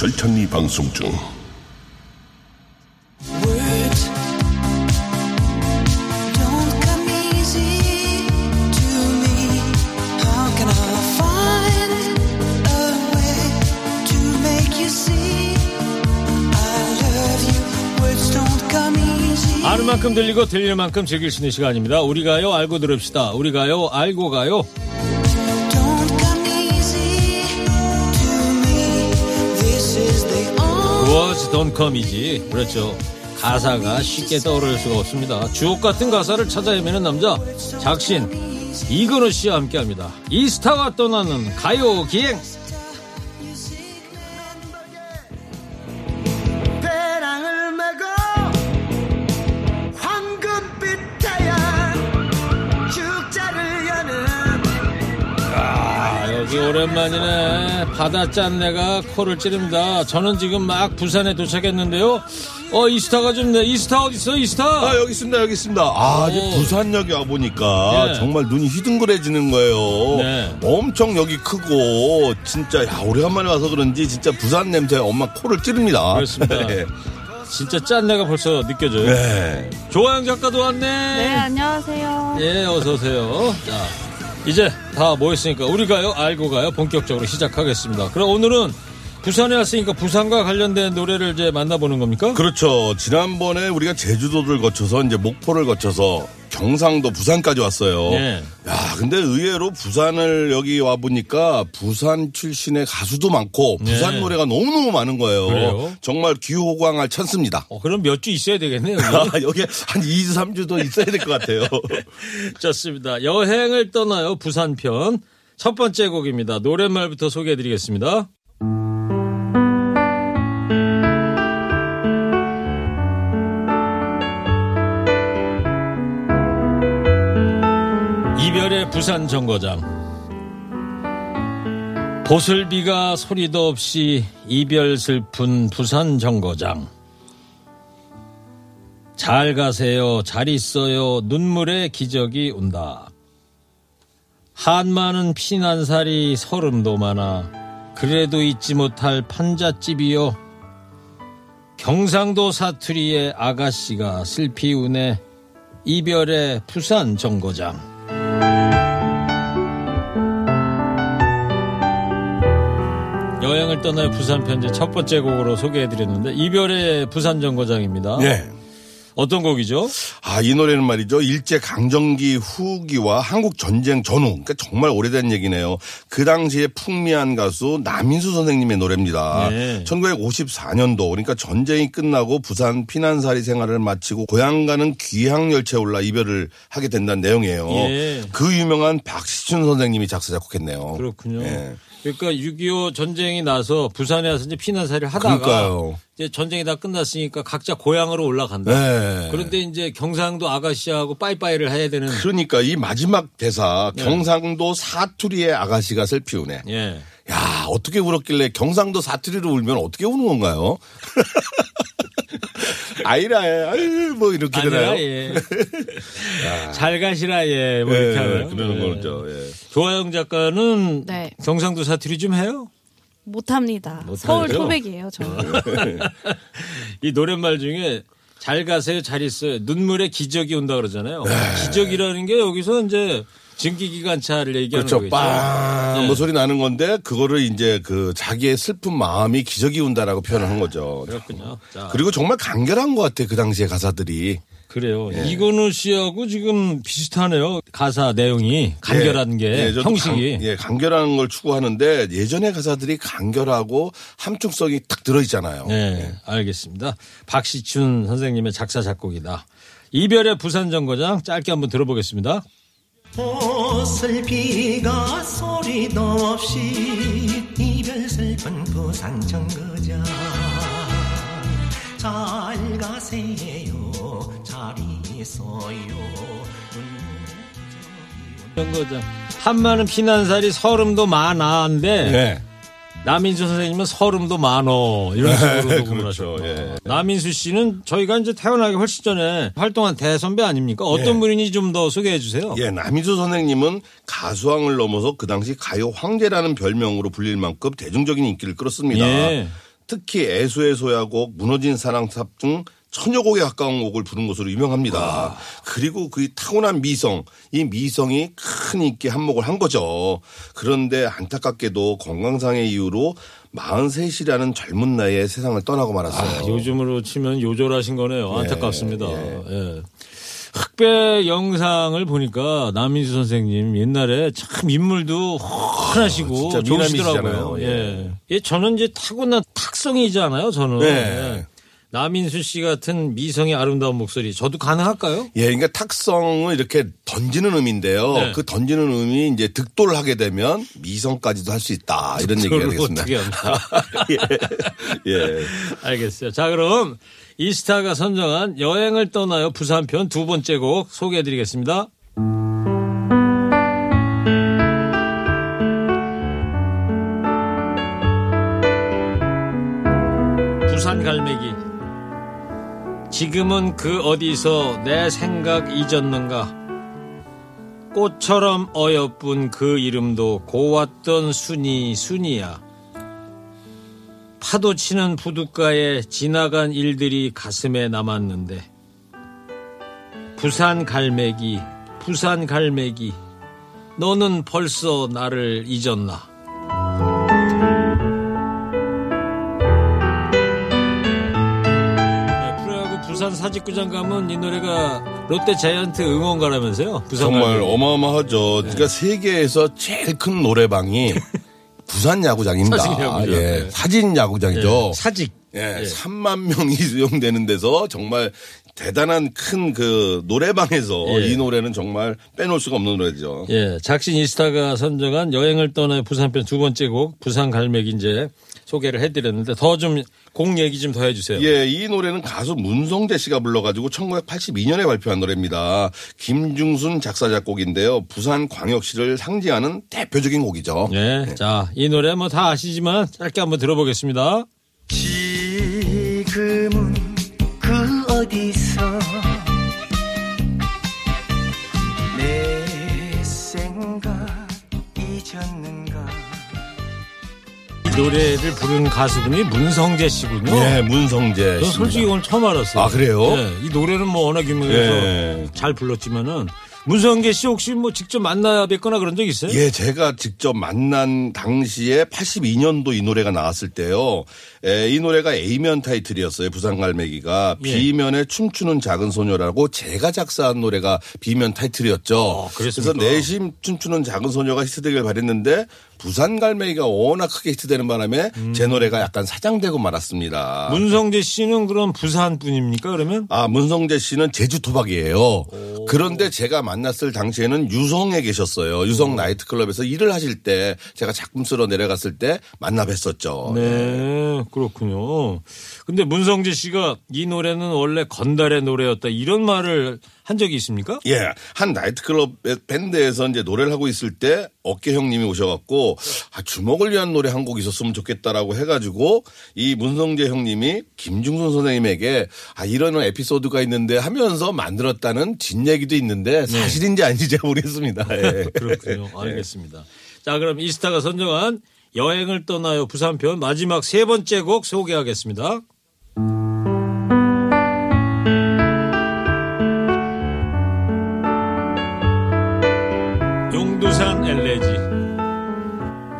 절찬리 방송 중 Words don't come easy to me. How can I find a way to make you see I love you? Words don't come easy. 아는 만큼 들리고 들릴 만큼 즐길 수 있는 시간입니다. 우리 가요 알고 들읍시다. 우리 가요 알고 가요. Don't come easy. 그렇죠. 가사가 쉽게 떠오를 수가 없습니다. 주옥 같은 가사를 찾아 헤매는 남자 작신 이근호 씨와 함께합니다. 이 스타가 떠나는 가요 기행. 오랜만이네. 바다 짠내가 코를 찌릅니다. 저는 지금 막 부산에 도착했는데요. 어, 이스타가 좀, 네. 이스타 어딨어, 이스타? 아 여기 있습니다 여기 있습니다 아 이제 오. 부산역에 와 보니까 네. 정말 눈이 휘둥그레지는 거예요 네. 엄청 여기 크고 진짜 야 오래간만에 와서 그런지 진짜 부산 냄새 엄마 코를 찌릅니다 그렇습니다. 네. 진짜 짠내가 벌써 느껴져요. 네. 조아영 작가도 왔네. 네, 안녕하세요. 예, 어서오세요. 자, 이제 다 모였으니까 우리 가요, 알고 가요. 본격적으로 시작하겠습니다. 그럼 오늘은 부산에 왔으니까 부산과 관련된 노래를 이제 만나보는 겁니까? 그렇죠 지난번에 우리가 제주도를 거쳐서 이제 목포를 거쳐서 경상도 부산까지 왔어요 네. 야 근데 의외로 부산을 여기 와 보니까 부산 출신의 가수도 많고 부산 네. 노래가 너무너무 많은 거예요 그래요? 정말 귀호강할 찬스입니다 어, 그럼 몇 주 있어야 되겠네요. 여기. 아, 한 2, 3주도 있어야 될 것 같아요. 좋습니다. 여행을 떠나요. 부산편. 첫 번째 곡입니다. 노랫말부터 소개해 드리겠습니다. 부산 정거장. 보슬비가 소리도 없이 이별 슬픈 부산 정거장. 잘 가세요, 잘 있어요, 눈물의 기적이 온다. 한많은 피난살이 서름도 많아, 그래도 잊지 못할 판잣집이요. 경상도 사투리의 아가씨가 슬피 우네, 이별의 부산 정거장. 여행을 떠나요 부산 편지 첫 번째 곡으로 소개해드렸는데, 이별의 부산 정거장입니다. 네. 어떤 곡이죠? 아, 이 노래는 말이죠. 일제 강점기 후기와 한국 전쟁 전후. 그러니까 정말 오래된 얘기네요. 그 당시에 풍미한 가수 남인수 선생님의 노래입니다. 네. 1954년도 그러니까 전쟁이 끝나고 부산 피난살이 생활을 마치고 고향 가는 귀향 열차에 올라 이별을 하게 된다는 내용이에요. 예. 그 유명한 박시춘 선생님이 작사 작곡했네요. 그렇군요. 예. 그러니까 6.25 전쟁이 나서 부산에 와서 이제 피난살이를 하다가 그러니까요. 이제 전쟁이 다 끝났으니까 각자 고향으로 올라간다. 네. 그런데 이제 경상도 아가씨하고 빠이빠이를 해야 되는 그러니까 이 마지막 대사 네. 경상도 사투리의 아가씨가 슬피 우네. 예. 야 어떻게 울었길래 경상도 사투리로 울면 어떻게 우는 건가요? 아이라 아유 뭐 이렇게 되나요? 예. 잘 가시라 예. 뭐 예, 이렇게 하나요? 그러는 예. 거죠. 예. 조아영 작가는 네. 경상도 사투리 좀 해요? 못합니다. 서울 토백이에요, 저. 이 노랫말 중에 잘 가세요, 잘 있어요. 눈물의 기적이 온다 그러잖아요. 네. 기적이라는 게 여기서 이제 증기기관차를 얘기하는 그렇죠. 거겠죠. 빵! 네. 뭐 소리 나는 건데, 그거를 이제 그 자기의 슬픈 마음이 기적이 온다라고 표현을 한 거죠. 그렇군요. 자, 그리고 정말 간결한 것 같아, 그 당시의 가사들이. 그래요. 이건우 씨하고 지금 비슷하네요. 가사 내용이 간결한 게 예, 저도 형식이. 간, 예, 간결한 걸 추구하는데 예전의 가사들이 간결하고 함축성이 딱 들어있잖아요. 네, 알겠습니다. 박시춘 선생님의 작사 작곡이다. 이별의 부산 정거장 짧게 한번 들어보겠습니다. 보슬 비가 소리도 없이 이별 슬픈 부산 정거장 잘 가세요 잘 있어요 이런 거죠. 한마는 피난살이 서름도 많아인데 네. 남인수 선생님은 서름도 많어 이런 식으로 그렇죠, 구분하셨고 예. 남인수 씨는 저희가 이제 태어나기 훨씬 전에 활동한 대선배 아닙니까? 어떤 예. 분인지 좀 더 소개해 주세요. 예, 남희수 선생님은 가수왕을 넘어서 그 당시 가요 황제라는 별명으로 불릴 만큼 대중적인 인기를 끌었습니다. 예. 특히 애수의 소야곡, 무너진 사랑삽 등 천여 곡에 가까운 곡을 부른 것으로 유명합니다. 그리고 그 타고난 미성, 이 미성이 큰 인기 한몫을 한 거죠. 그런데 안타깝게도 건강상의 이유로 43이라는 젊은 나이에 세상을 떠나고 말았어요. 아, 요즘으로 치면 요절하신 거네요. 안타깝습니다. 예. 흑백 영상을 보니까 남인수 선생님 옛날에 참 인물도 훤하시고 진짜 좋으시더라고요. 미남이시잖아요. 예. 예, 저는 이제 타고난 탁성이잖아요. 저는. 네. 예. 남인수 씨 같은 미성의 아름다운 목소리 저도 가능할까요? 예, 그러니까 tak성은 이렇게 던지는 의미인데요. 네. 그 던지는 의미 이제 득도를 하게 되면 미성까지도 할 수 있다 이런 얘기가 되겠습니다. 어떻게? 예. 예. 알겠어요. 자, 그럼 이스타가 선정한 여행을 떠나요 부산편 두 번째 곡 소개해 드리겠습니다. 부산 갈매기. 지금은 그 어디서 내 생각 잊었는가? 꽃처럼 어여쁜 그 이름도 고왔던 순이 순이야. 파도 치는 부둣가에 지나간 일들이 가슴에 남았는데 부산 갈매기 부산 갈매기 너는 벌써 나를 잊었나 사직구장 가면 이 노래가 롯데 자이언트 응원가라면서요 부산 정말 갈매기. 어마어마하죠. 네. 그러니까 세계에서 제일 큰 노래방이 부산 야구장입니다. 사진 야구장. 예, 네. 사진 야구장이죠. 예, 사직 예, 예. 3만 명이 수용되는 데서 정말 대단한 큰 그 노래방에서 예. 이 노래는 정말 빼놓을 수가 없는 노래죠. 예, 작신 이스타가 선정한 여행을 떠나요 부산편 두 번째 곡 부산 갈매기 이제 소개를 해드렸는데 더 좀 곡 얘기 좀 더 해주세요. 예, 이 노래는 가수 문성재 씨가 불러가지고 1982년에 발표한 노래입니다. 김중순 작사 작곡인데요. 부산 광역시를 상징하는 대표적인 곡이죠. 예, 자, 이 노래 뭐 다 아시지만 짧게 한번 들어보겠습니다. 지금은 그 어디서 노래를 부른 가수분이 문성재 씨군요. 예, 문성재 저 씨. 솔직히 오늘 처음 알았어요. 아, 그래요? 예, 이 노래는 뭐 워낙 유명해서 예. 잘 불렀지만은 문성재 씨 혹시 뭐 직접 만나 뵙거나 그런 적 있어요? 예, 제가 직접 만난 당시에 82년도 이 노래가 나왔을 때요. 에, 이 노래가 A면 타이틀이었어요. 부산갈매기가 예. B면에 춤추는 작은 소녀라고 제가 작사한 노래가 B면 타이틀이었죠. 어, 그래서? 내심 춤추는 작은 소녀가 히트되길 바랬는데 부산갈매기가 워낙 크게 히트되는 바람에 제 노래가 약간 사장되고 말았습니다. 음. 문성재 씨는 그럼 부산 분입니까 그러면? 아, 문성재 씨는 제주 토박이에요. 그런데 제가 만났을 당시에는 유성에 계셨어요. 유성 나이트클럽에서 일을 하실 때 제가 작품 쓰러 내려갔을 때 만나 뵀었죠. 네, 그렇군요. 근데 문성재 씨가 이 노래는 원래 건달의 노래였다 이런 말을 한 적이 있습니까? 예, 한 나이트클럽 밴드에서 이제 노래를 하고 있을 때 어깨 형님이 오셔갖고 아, 주먹을 위한 노래 한 곡 있었으면 좋겠다라고 해가지고 이 문성재 형님이 김중순 선생님에게 아 이런 에피소드가 있는데 하면서 만들었다는 진 얘기도 있는데 사실인지 아닌지 잘 모르겠습니다. 예. 그렇군요. 알겠습니다. 자, 그럼 이스타가 선정한 여행을 떠나요. 부산편 마지막 세 번째 곡 소개하겠습니다. 용두산 엘레지.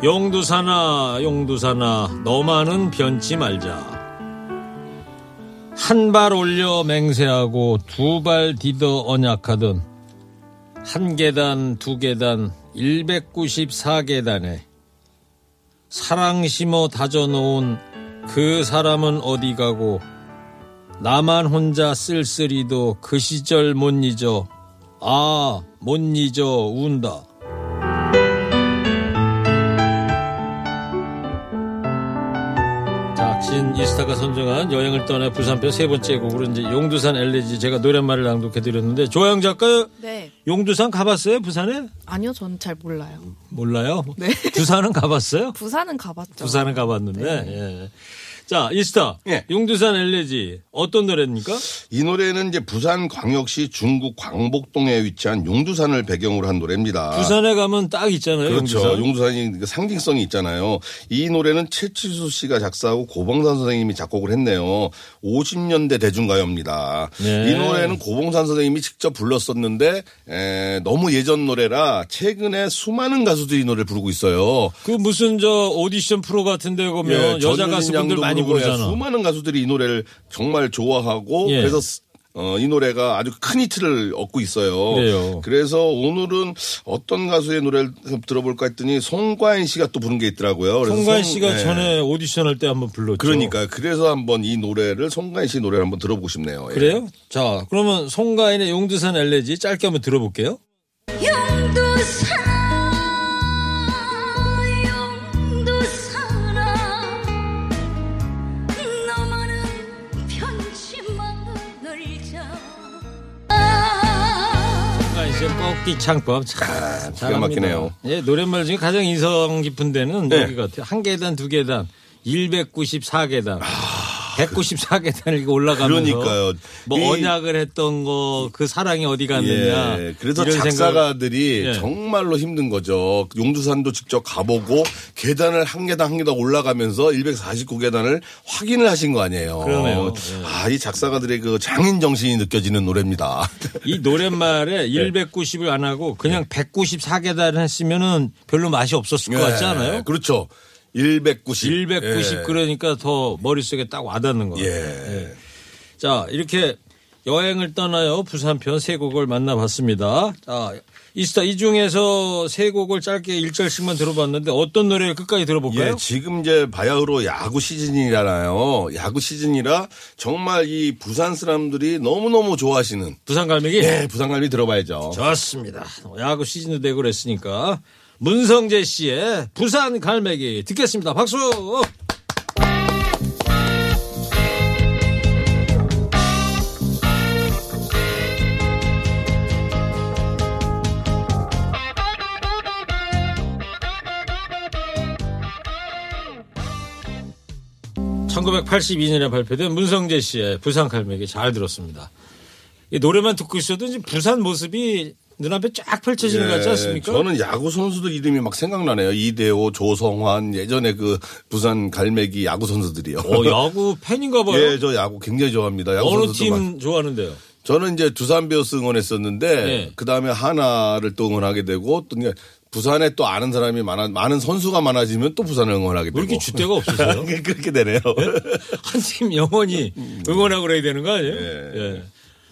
용두산아 용두산아 너만은 변치 말자. 한 발 올려 맹세하고 두 발 디더 언약하던 한 계단, 두 계단, 194계단에 사랑 심어 다져놓은 그 사람은 어디 가고 나만 혼자 쓸쓸히도 그 시절 못 잊어 아, 못 잊어 운다. 자, MC 이스타가 선정한 여행을 떠나 부산편 세 번째 곡으로 이제 용두산 엘레지 제가 노랫말을 낭독해 드렸는데 조영 작가 네. 용두산 가봤어요 부산에? 아니요, 전잘 몰라요. 몰라요. 네. 부산은 가봤어요? 부산은 가봤죠. 부산은 가봤는데. 예. 자 이스타 예. 용두산 엘레지 어떤 노래입니까? 이 노래는 이제 부산 광역시 중구 광복동에 위치한 용두산을 배경으로 한 노래입니다. 부산에 가면 딱 있잖아요. 그렇죠. 용두산. 용두산이 그 상징성이 있잖아요. 이 노래는 최치수 씨가 작사하고 고봉산 선생님이 작곡을 했네요. 50년대 대중가요입니다. 네. 이 노래는 고봉산 선생님이 직접 불렀었는데 에, 너무 예전 노래라 최근에 수많은 가수들이 이 노래를 부르고 있어요. 그 무슨 저 오디션 프로 같은 데 보면 예, 여자 가수분들 양도 많이 부르잖아. 수많은 가수들이 이 노래를 정말 좋아하고 예. 그래서 어, 이 노래가 아주 큰 히트를 얻고 있어요. 그래요. 그래서 오늘은 어떤 가수의 노래를 들어볼까 했더니 송가인 씨가 또 부른 게 있더라고요. 그래서 송가인 송- 씨가 예. 전에 오디션 할 때 한번 불렀죠. 그러니까 그래서 한번 이 노래를 송가인 씨 노래를 한번 들어보고 싶네요. 예. 그래요? 자, 그러면 송가인의 용두산 엘레지 짧게 한번 들어볼게요. 용두산 씨의 꺾기 창법 참 기가 잘합니다. 막히네요. 예, 노랫말 중에 가장 인상 깊은 데는 네. 여기 같아요. 한 계단, 두 계단, 194계단. 194계단을 올라가면서 그러니까요. 뭐 이- 언약을 했던 거 그 사랑이 어디 갔느냐 예, 그래서 작사가들이 예. 정말로 힘든 거죠. 용두산도 직접 가보고 계단을 한 계단 한 계단 올라가면서 149계단을 확인을 하신 거 아니에요. 그러네요. 예. 아, 이 작사가들의 그 장인 정신이 느껴지는 노래입니다. 이 노랫말에 190을 안 하고 그냥 194계단을 했으면은 별로 맛이 없었을 것 같지 않아요? 예, 그렇죠. 190. 190 예. 그러니까 더 머릿속에 딱 와닿는 거 같아요. 예. 자, 이렇게 여행을 떠나요. 부산편 세 곡을 만나봤습니다. 자, 이스타 이 중에서 세 곡을 짧게 1절씩만 들어봤는데 어떤 노래를 끝까지 들어볼까요? 예, 지금 이제 바야흐로 야구 시즌이잖아요. 야구 시즌이라 정말 이 부산 사람들이 너무너무 좋아하시는 부산 갈매기? 예, 부산갈비 들어봐야죠. 좋습니다. 야구 시즌도 되고 그랬으니까 문성재 씨의 부산 갈매기 듣겠습니다. 박수! (1982년에) 발표된 문성재 씨의 부산 갈매기 잘 들었습니다. 이 노래만 듣고 있어도 이제 부산 모습이 눈앞에 쫙 펼쳐지는 것 같지 않습니까? 예, 저는 야구 선수들 이름이 막 생각나네요. 이대호, 조성환, 예전에 그 부산 갈매기 야구 선수들이요. 어, 야구 팬인가 봐요. 예, 저 야구 굉장히 좋아합니다. 야구 어느 팀 많- 좋아하는데요? 저는 이제 두산 베어스 응원했었는데 예. 그 다음에 하나를 또 응원하게 되고 또 부산에 또 아는 사람이 많아 많은 선수가 많아지면 또 부산을 응원하게 되고 왜 이렇게 줏대가 없으세요? 그렇게 되네요. 한 팀 영원히 응원하고 그래야 되는 거 아니에요? 예.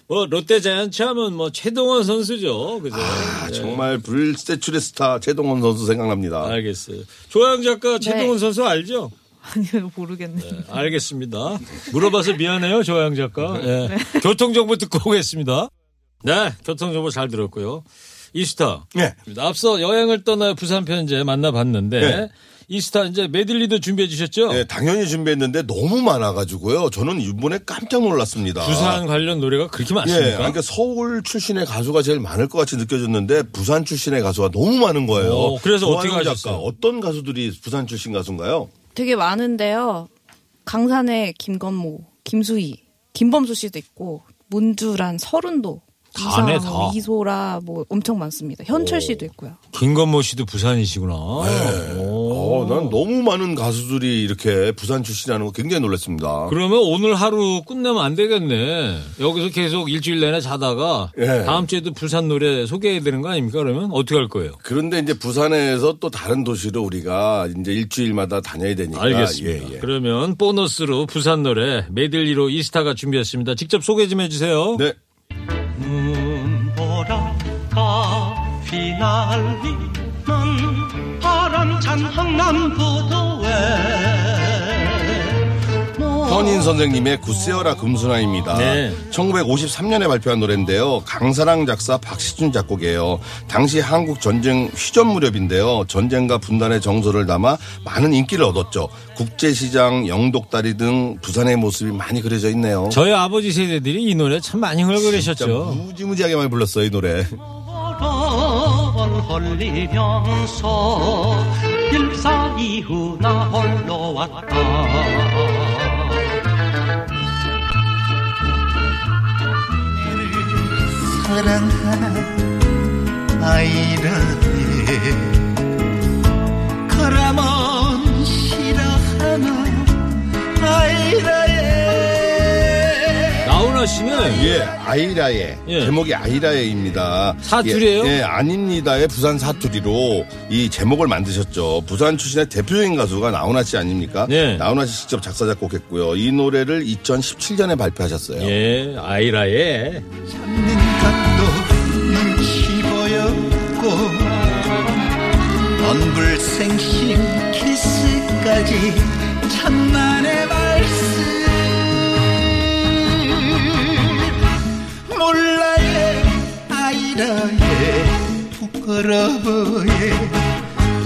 뭐 롯데 자이언츠 하면 뭐 최동원 선수죠. 그죠? 아, 예. 정말 불세출의 스타 최동원 선수 생각납니다. 알겠어요. 조양 작가 최동원 선수 알죠? 아니요, 모르겠네요. 네, 알겠습니다. 물어봐서 미안해요, 조양 작가. 예. 교통정보 듣고 오겠습니다. 네, 교통정보 잘 들었고요. 이스타. 네. 앞서 여행을 떠나 부산 편제 만나봤는데 네. 이스타 이제 메들리도 준비해 주셨죠? 네, 당연히 준비했는데 너무 많아가지고요. 저는 이번에 깜짝 놀랐습니다. 부산 관련 노래가 그렇게 예, 많습니까? 그러니까 서울 출신의 가수가 제일 많을 것 같이 느껴졌는데 부산 출신의 가수가 너무 많은 거예요. 오, 그래서 어떻게 하셨어요? 어떤 가수들이 부산 출신 가수인가요? 되게 많은데요. 강산의 김건모, 김수희, 김범수 씨도 있고 문주란 서른도, 다네, 다. 이소라 뭐 엄청 많습니다. 현철 씨도 있고요. 김건모 씨도 부산이시구나. 네. 오. 어, 난 너무 많은 가수들이 이렇게 부산 출신이라는 거 굉장히 놀랐습니다. 그러면 오늘 하루 끝내면 안 되겠네. 여기서 계속 일주일 내내 자다가 예. 다음 주에도 부산 노래 소개해야 되는 거 아닙니까? 그러면 어떻게 할 거예요? 그런데 이제 부산에서 또 다른 도시로 우리가 이제 일주일마다 다녀야 되니까. 알겠습니다. 예, 예. 그러면 보너스로 부산 노래 메들리로 이스타가 준비했습니다. 직접 소개 좀 해주세요. 네. 날리는 바람 찬 항남부도에 현인 선생님의 구세어라 금순아입니다. 네. 1953년에 발표한 노래인데요. 강사랑 작사 박시준 작곡이에요. 당시 한국 전쟁 휘전 무렵인데요. 전쟁과 분단의 정서를 담아 많은 인기를 얻었죠. 국제시장, 영독다리 등 부산의 모습이 많이 그려져 있네요. 저희 아버지 세대들이 이 노래 참 많이 흥얼거리셨죠. 무지무지하게 많이 불렀어요, 이 노래. 월 흘리면서 일사 이후 나 홀로 왔다. 사랑하는 아이라네 그라면 싫어하는 아이라 예 나훈아 씨는 예, 아이라예. 예. 제목이 아이라예입니다. 사투리예요? 예, 예, 아닙니다의 부산 사투리로 이 제목을 만드셨죠. 부산 출신의 대표적인 가수가 나훈아 씨 아닙니까? 네. 나훈아 씨 직접 작사 작곡했고요. 이 노래를 2017년에 발표하셨어요. 예, 보였고 언불생심 키스까지 천만 부끄러워예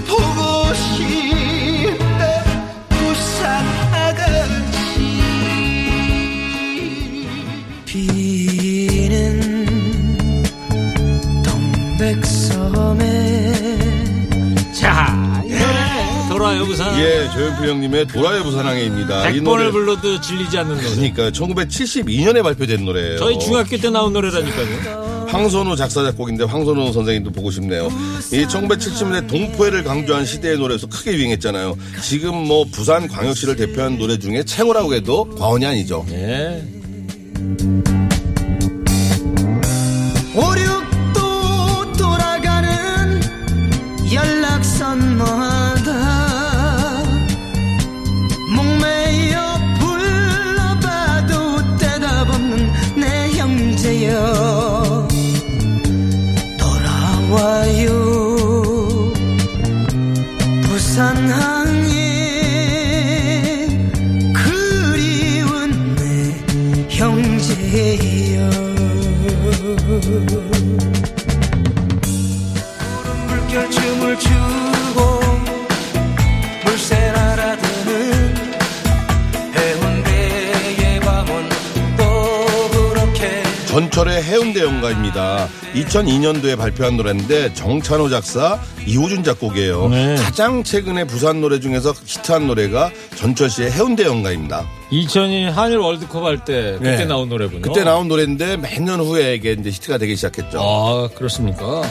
보고 싶다 부산 아가씨 비는 동백섬에 자, 이 노래 돌아요 부산. 예, 조현필 형님의 도라의 부산항해입니다. 이 100번을 불러도 질리지 않는 노래. 그러니까 1972년에 발표된 노래예요. 저희 중학교 때 나온 노래라니까요. 황선우 작사 작곡인데 황선우 선생님도 보고 싶네요. 이 1970년대 동포애를 강조한 시대의 노래에서 크게 유행했잖아요. 지금 뭐 부산 광역시를 대표하는 노래 중에 최고라고 해도 과언이 아니죠. 예. 2002년도에 발표한 노래인데 정찬호 작사, 이호준 작곡이에요. 네. 가장 최근에 부산 노래 중에서 히트한 노래가 전철 씨의 해운대 연가입니다. 2002 한일 월드컵 할 때 그때 네. 나온 노래군요. 그때 나온 노래인데 몇 년 후에 이게 이제 히트가 되기 시작했죠. 아, 그렇습니까?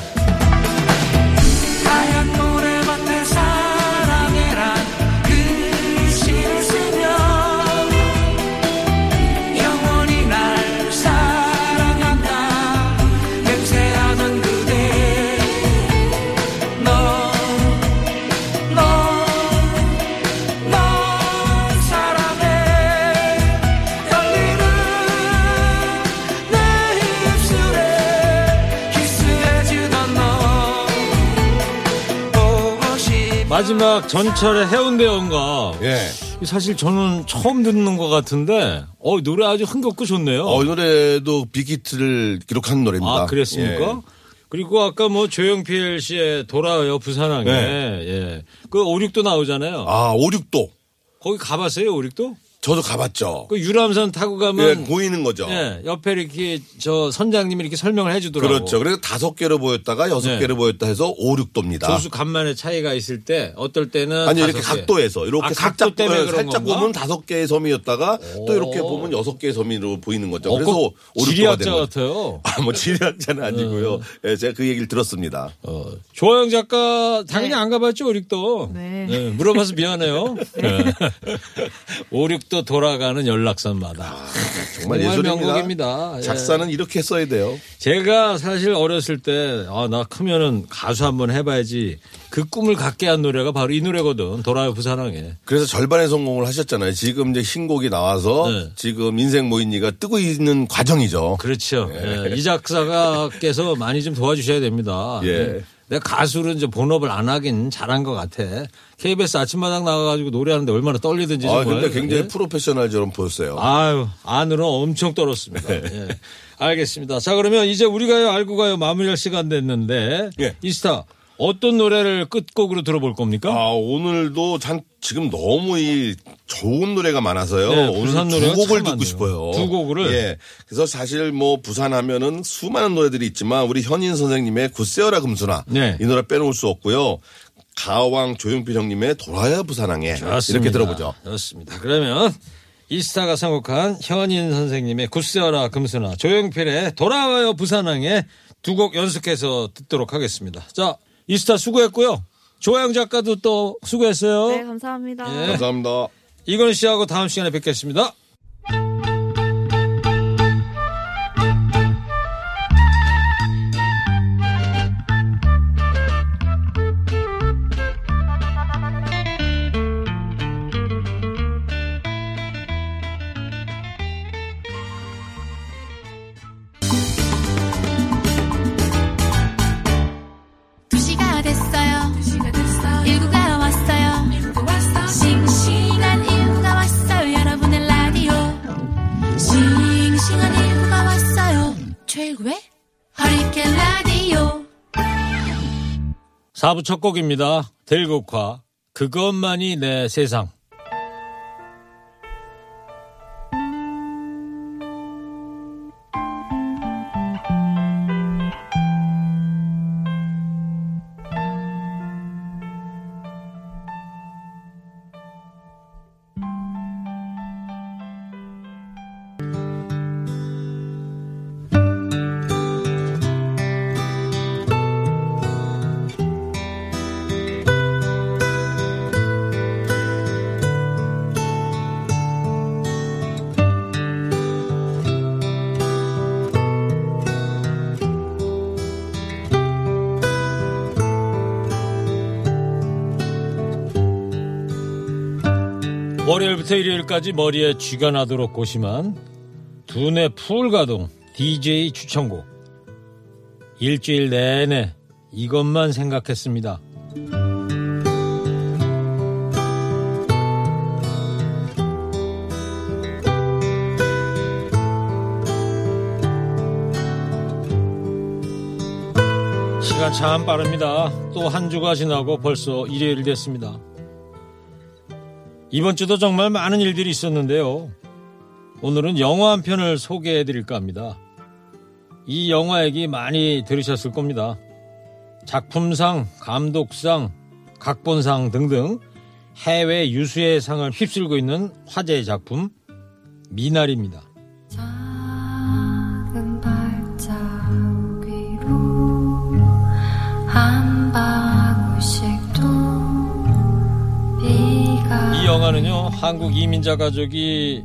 마지막 전철의 해운대 연가. 예. 사실 저는 처음 듣는 것 같은데, 어, 노래 아주 흥겹고 좋네요. 어, 이 노래도 빅히트를 기록한 노래입니다. 아, 그랬습니까? 예. 그리고 아까 뭐 조영필 씨의 돌아요 부산항에 네. 예. 그 오륙도 나오잖아요. 아, 오륙도. 거기 가봤어요 오륙도? 저도 가봤죠. 그 유람선 타고 예, 가면 보이는 거죠. 예, 옆에 이렇게 저 선장님이 이렇게 설명을 해주더라고. 그렇죠. 그래서 다섯 개로 보였다가 여섯 네. 개로 보였다 해서 오륙도입니다. 조수 간만에 차이가 있을 때 어떨 때는 아니 이렇게 개. 각도에서 이렇게 아, 살짝 각도 때문에 예, 그런 살짝 건가? 보면 다섯 개의 섬이었다가 또 이렇게 보면 여섯 개의 섬으로 보이는 거죠. 어, 그래서 꼭 오륙도가 지리학자 된 거죠. 같아요. 아, 뭐 지리학자는 아니고요. 예, 제가 그 얘기를 들었습니다. 어, 조영 작가 당연히 안 가봤죠 오륙도. 네. 물어봐서 미안해요. 네. 오륙도 돌아가는 연락선마다. 정말, 정말 예술입니다. 명곡입니다. 예. 작사는 이렇게 써야 돼요. 제가 사실 어렸을 때, 아, 나 크면은 가수 한번 해봐야지. 그 꿈을 갖게 한 노래가 바로 이 노래거든. 돌아요 부산항에. 그래서 절반의 성공을 하셨잖아요. 지금 이제 신곡이 나와서 네. 지금 인생 모인이가 뜨고 있는 과정이죠. 그렇죠. 예, 이 작사가께서 많이 좀 도와주셔야 됩니다. 예. 예. 내가 가수를 이제 본업을 안 하긴 잘한 것 같아. KBS 아침마당 나가가지고 노래하는데 얼마나 떨리든지 아. 근데 굉장히 예? 프로페셔널처럼 보였어요. 아유, 안으로 엄청 떨었습니다. 네. 예. 알겠습니다. 자, 그러면 이제 우리가요, 알고 가요, 마무리할 시간 됐는데. 예. 이스타, 어떤 노래를 끝곡으로 들어볼 겁니까? 아, 오늘도 참 지금 너무 이 좋은 노래가 많아서요. 네, 오늘 부산 두 곡을 참 듣고. 싶어요. 두 곡을? 예. 그래서 사실 뭐 부산 하면은 수많은 노래들이 있지만 우리 현인 선생님의 굿세어라 금수나 네. 이 노래 빼놓을 수 없고요. 가왕 조용필 형님의 돌아야 부산항에 좋습니다. 이렇게 들어보죠. 좋습니다. 그러면 이스타가 선곡한 현인 선생님의 굿세어라 금수나 조용필의 돌아와요 부산항에 두 곡 연속해서 듣도록 하겠습니다. 자, 이스타 수고했고요. 조양 작가도 또 수고했어요. 네, 감사합니다. 예. 감사합니다. 이건 씨하고 다음 시간에 뵙겠습니다. 4부 첫 곡입니다. 들국화. 그것만이 내 세상. 월요일부터 일요일까지 머리에 쥐가 나도록 고심한 두뇌 풀가동 DJ 추천곡. 일주일 내내 이것만 생각했습니다. 시간 참 빠릅니다. 또 한 주가 지나고 벌써 일요일 됐습니다. 이번 주도 정말 많은 일들이 있었는데요. 오늘은 영화 한 편을 소개해 드릴까 합니다. 이 영화 얘기 많이 들으셨을 겁니다. 작품상, 감독상, 각본상 등등 해외 유수의 상을 휩쓸고 있는 화제의 작품 미나리입니다. 영화는요, 한국 이민자 가족이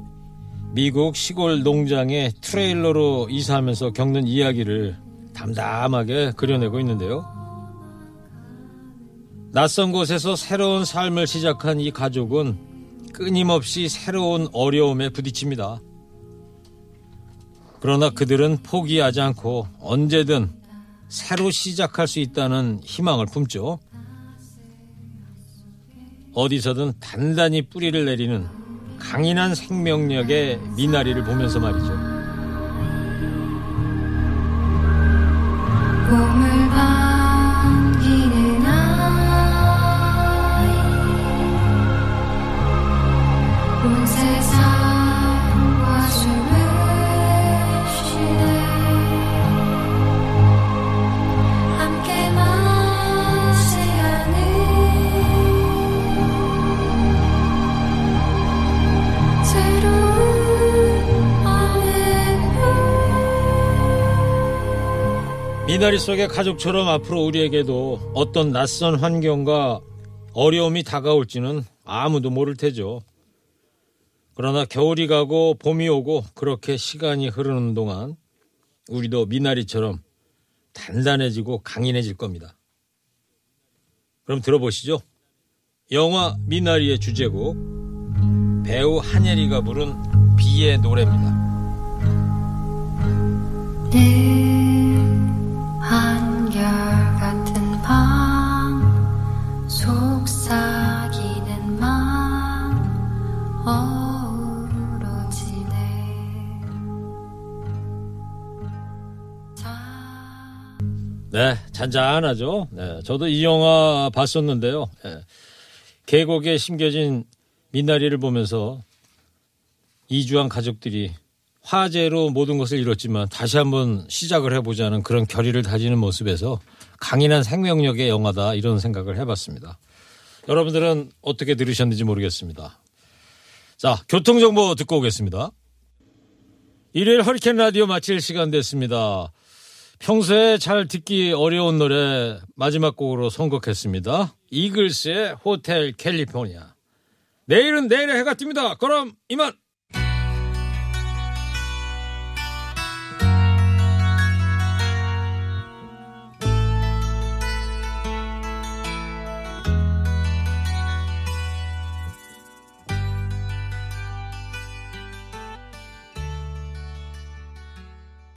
미국 시골 농장에 트레일러로 이사하면서 겪는 이야기를 담담하게 그려내고 있는데요. 낯선 곳에서 새로운 삶을 시작한 이 가족은 끊임없이 새로운 어려움에 부딪힙니다. 그러나 그들은 포기하지 않고 언제든 새로 시작할 수 있다는 희망을 품죠. 어디서든 단단히 뿌리를 내리는 강인한 생명력의 미나리를 보면서 말이죠. 미나리 속의 가족처럼 앞으로 우리에게도 어떤 낯선 환경과 어려움이 다가올지는 아무도 모를 테죠. 그러나 겨울이 가고 봄이 오고 그렇게 시간이 흐르는 동안 우리도 미나리처럼 단단해지고 강인해질 겁니다. 그럼 들어보시죠. 영화 미나리의 주제곡 배우 한예리가 부른 비의 노래입니다. 늘 한결 네, 잔잔하죠? 네, 저도 이 영화 봤었는데요. 네, 계곡에 심겨진 미나리를 보면서 이주한 가족들이 화재로 모든 것을 잃었지만 다시 한번 시작을 해보자는 그런 결의를 다지는 모습에서 강인한 생명력의 영화다 이런 생각을 해봤습니다. 여러분들은 어떻게 들으셨는지 모르겠습니다. 자, 교통정보 듣고 오겠습니다. 일요일 허리케인 라디오 마칠 시간 됐습니다. 평소에 잘 듣기 어려운 노래 마지막 곡으로 선곡했습니다. 이글스의 호텔 캘리포니아. 내일은 내일의 해가 뜹니다. 그럼 이만!